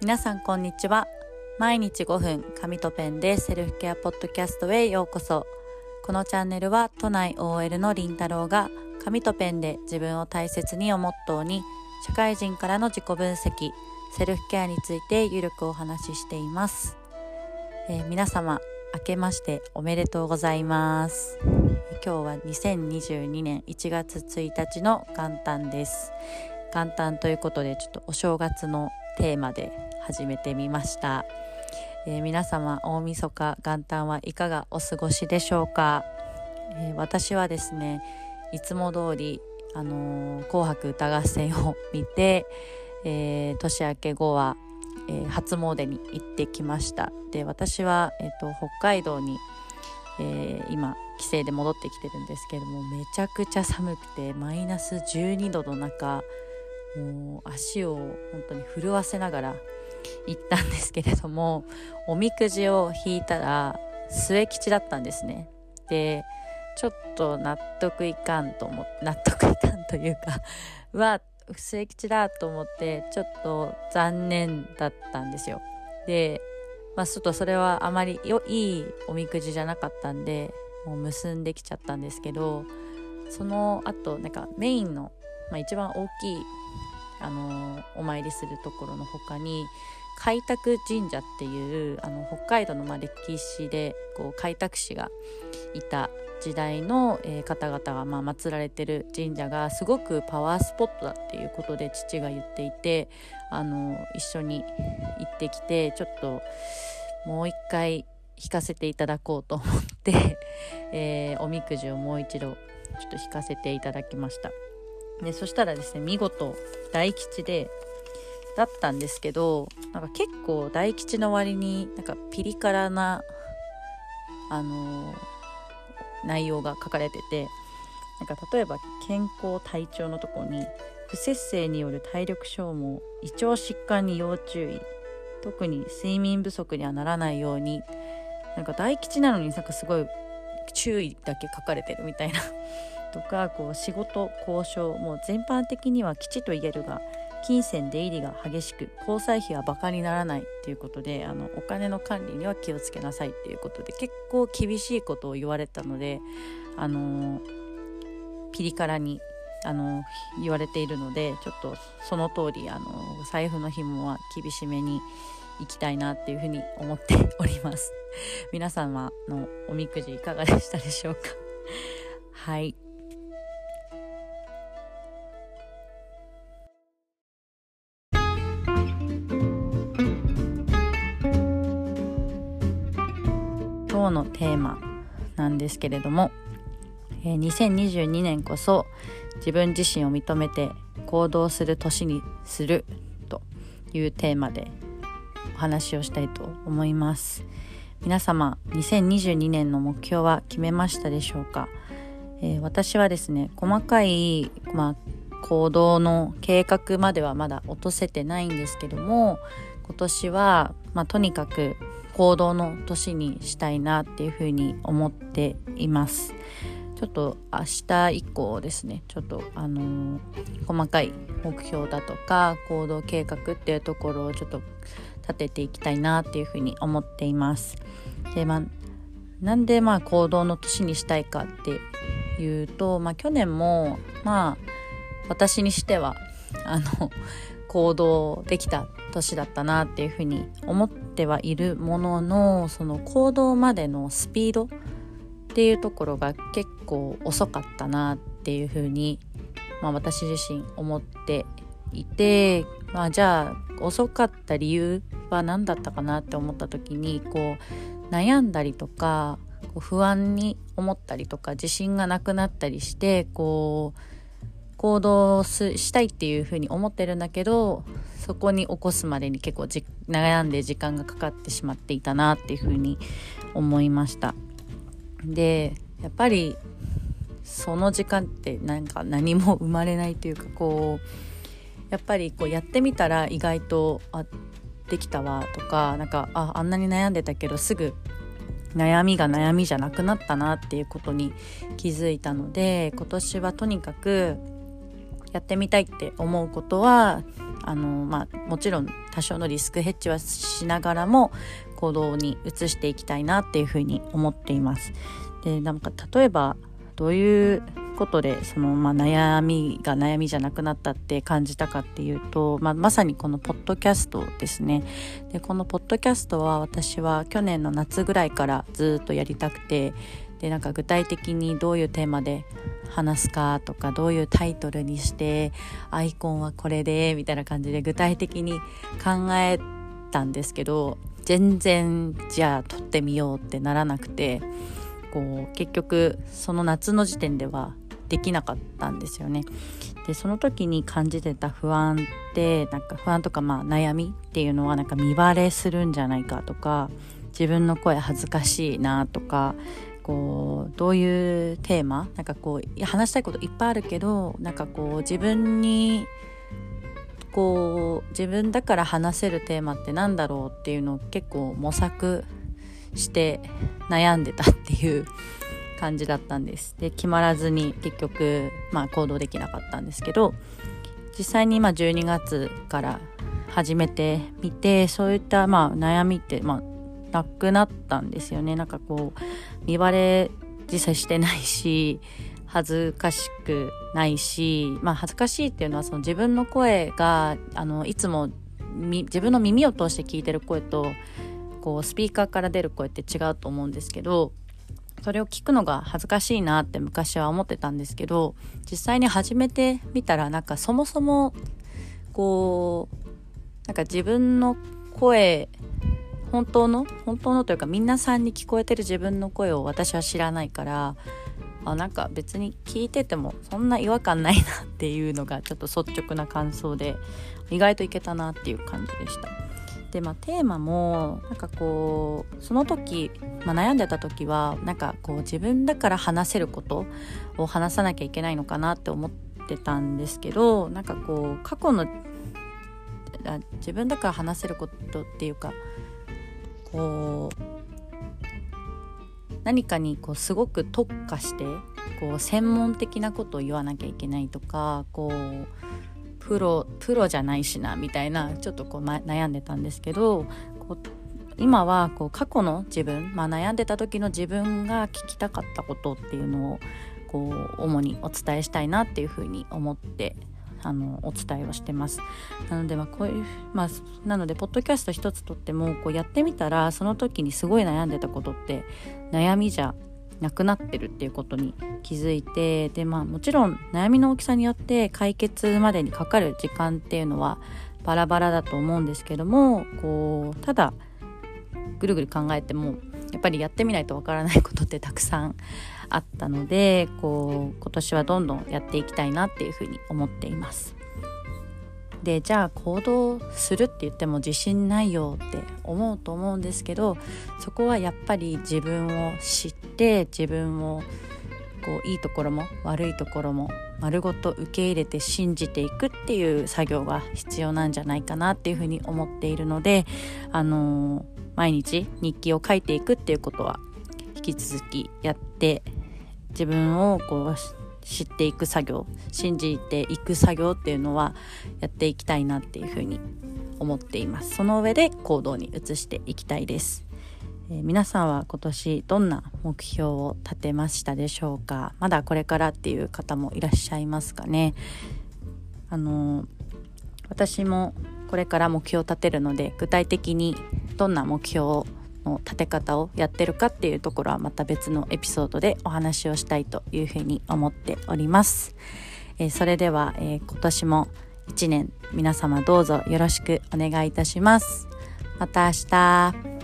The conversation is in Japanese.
皆さんこんにちは。毎日5分紙とペンでセルフケアポッドキャストへようこそ。このチャンネルは都内 OL のりんたろうが紙とペンで自分を大切にをモットーに社会人からの自己分析セルフケアについてゆるくお話ししています、えー、皆様明けましておめでとうございます。今日は2022年1月1日の元旦です。元旦ということでちょっとお正月のテーマで始めてみました、えー、皆様大晦日元旦はいかがお過ごしでしょうか、えー、私はですねいつも通りあのー、紅白歌合戦を見て、え年明け後は、え初詣に行ってきました。で私は、えーと、北海道に、え今帰省で戻ってきてるんですけれどもめちゃくちゃ寒くてマイナス12度の中もう足を本当に震わせながら行ったんですけれどもおみくじを引いたら末吉だったんですね。でちょっと納得いかんと思納得いかんというか は末吉だと思ってちょっと残念だったんですよ。でまあちょっとそれはあまりよいいおみくじじゃなかったんでもう結んできちゃったんですけどその後なんかメインの、まあ、一番大きいあのお参りするところの他に開拓神社っていうあの北海道のま歴史でこう開拓使がいた時代の、え、方々がま祀られてる神社がすごくパワースポットだっていうことで父が言っていてあの一緒に行ってきてちょっともう一回引かせていただこうと思って、えー、おみくじをもう一度ちょっと引かせていただきました。でそしたらですね見事大吉でだったんですけどなんか結構大吉の割になんかピリ辛なあのー、内容が書かれててなんか例えば健康体調のとこに不節制による体力消耗胃腸疾患に要注意特に睡眠不足にはならないようになんか大吉なのになんかすごい注意だけ書かれてるみたいなとかこう仕事交渉もう全般的には吉と言えるが金銭出入りが激しく交際費はバカにならないっていうことであのお金の管理には気をつけなさいっていうことで結構厳しいことを言われたのであのピリ辛にあの言われているのでちょっとその通りあの財布の紐は厳しめにいきたいなっていうふうに思っております。皆様のおみくじいかがでしたでしょうか？はい。今日のテーマなんですけれども、えー、2022年こそ自分自身を認めて行動する年にするというテーマでお話をしたいと思います。皆様2022年の目標は決めましたでしょうか、えー、私はですね細かい、まあ、行動の計画まではまだ落とせてないんですけども今年は、まあ、とにかく行動の年にしたいなっていうふうに思っています。ちょっと明日以降ですね。ちょっとあのー、細かい目標だとか行動計画っていうところをちょっと立てていきたいなっていうふうに思っています。でまあなんでまあ行動の年にしたいかっていうと、まあ、去年もまあ私にしてはあの行動できた年だったなっていうふうに思ってはいるもののその行動までのスピードっていうところが結構遅かったなっていうふうに、まあ、私自身思っていて、まあ、じゃあ遅かった理由は何だったかなって思った時にこう悩んだりとか不安に思ったりとか自信がなくなったりしてこう行動したいっていうふうに思ってるんだけどそこに起こすまでに結構悩んで時間がかかってしまっていたなっていうふうに思いました。でやっぱりその時間ってなんか何も生まれないというかこうやっぱりこうやってみたら意外とあできたわとかなんかああんなに悩んでたけどすぐ悩みが悩みじゃなくなったなっていうことに気づいたので今年はとにかくやってみたいって思うことはあの、まあ、もちろん多少のリスクヘッジはしながらも行動に移していきたいなっていうふうに思っています。でなんか例えばどういうことでその、まあ、悩みが悩みじゃなくなったって感じたかっていうと、まあ、まさにこのポッドキャストですねでこのポッドキャストは私は去年の夏ぐらいからずっとやりたくてでなんか具体的にどういうテーマで話すかとかどういうタイトルにしてアイコンはこれでみたいな感じで具体的に考えたんですけど全然じゃあ撮ってみようってならなくてこう結局その夏の時点ではできなかったんですよね。でその時に感じてた不安ってなんか不安とかまあ悩みっていうのはなんか見バレするんじゃないかとか自分の声恥ずかしいなとかこうどういうテーマなんかこう話したいこといっぱいあるけどなんかこう自分にこう自分だから話せるテーマって何だろうっていうのを結構模索して悩んでたっていう感じだったんです。で決まらずに結局、まあ、行動できなかったんですけど実際に今12月から始めてみてそういったまあ悩みって、まあ、なくなったんですよね。なんかこう見バレ実際してないし恥ずかしくないし、まあ、恥ずかしいっていうのはその自分の声があのいつも自分の耳を通して聞いてる声とこうスピーカーから出る声って違うと思うんですけどそれを聞くのが恥ずかしいなって昔は思ってたんですけど実際に始めてみたらなんかそもそもこうなんか自分の声本当の？本当のというか皆さんに聞こえてる自分の声を私は知らないからあなんか別に聞いててもそんな違和感ないなっていうのがちょっと率直な感想で意外といけたなっていう感じでした。でまあテーマもなんかこうその時、まあ、悩んでた時はなんかこう自分だから話せることを話さなきゃいけないのかなって思ってたんですけどなんかこう過去の自分だから話せることっていうかこう何かにこうすごく特化してこう専門的なことを言わなきゃいけないとかこうプロプロじゃないしなみたいなちょっとこう、ま、悩んでたんですけどこう今はこう過去の自分、まあ、悩んでた時の自分が聞きたかったことっていうのをこう主にお伝えしたいなっていうふうに思ってあのお伝えをしてます。なのでまあこういうまあなのでポッドキャスト一つとってもこうやってみたらその時にすごい悩んでたことって悩みじゃなくなってるっていうことに気づいてでまあもちろん悩みの大きさによって解決までにかかる時間っていうのはバラバラだと思うんですけどもこうただぐるぐる考えてもやっぱりやってみないとわからないことってたくさんあったのでこう今年はどんどんやっていきたいなっていうふうに思っています。でじゃあ行動するって言っても自信ないよって思うと思うんですけどそこはやっぱり自分を知って自分をこういいところも悪いところも丸ごと受け入れて信じていくっていう作業が必要なんじゃないかなっていうふうに思っているので、あのー、毎日日記を書いていくっていうことは引き続きやって自分をこう知っていく作業信じていく作業っていうのはやっていきたいなっていうふうに思っています。その上で行動に移していきたいです、えー、皆さんは今年どんな目標を立てましたでしょうか？まだこれからっていう方もいらっしゃいますかね？あのー、私もこれから目標を立てるので具体的にどんな目標をの立て方をやってるかっていうところはまた別のエピソードでお話をしたいというふうに思っております。えー、それでは、えー、今年も1年皆様どうぞよろしくお願いいたします。また明日。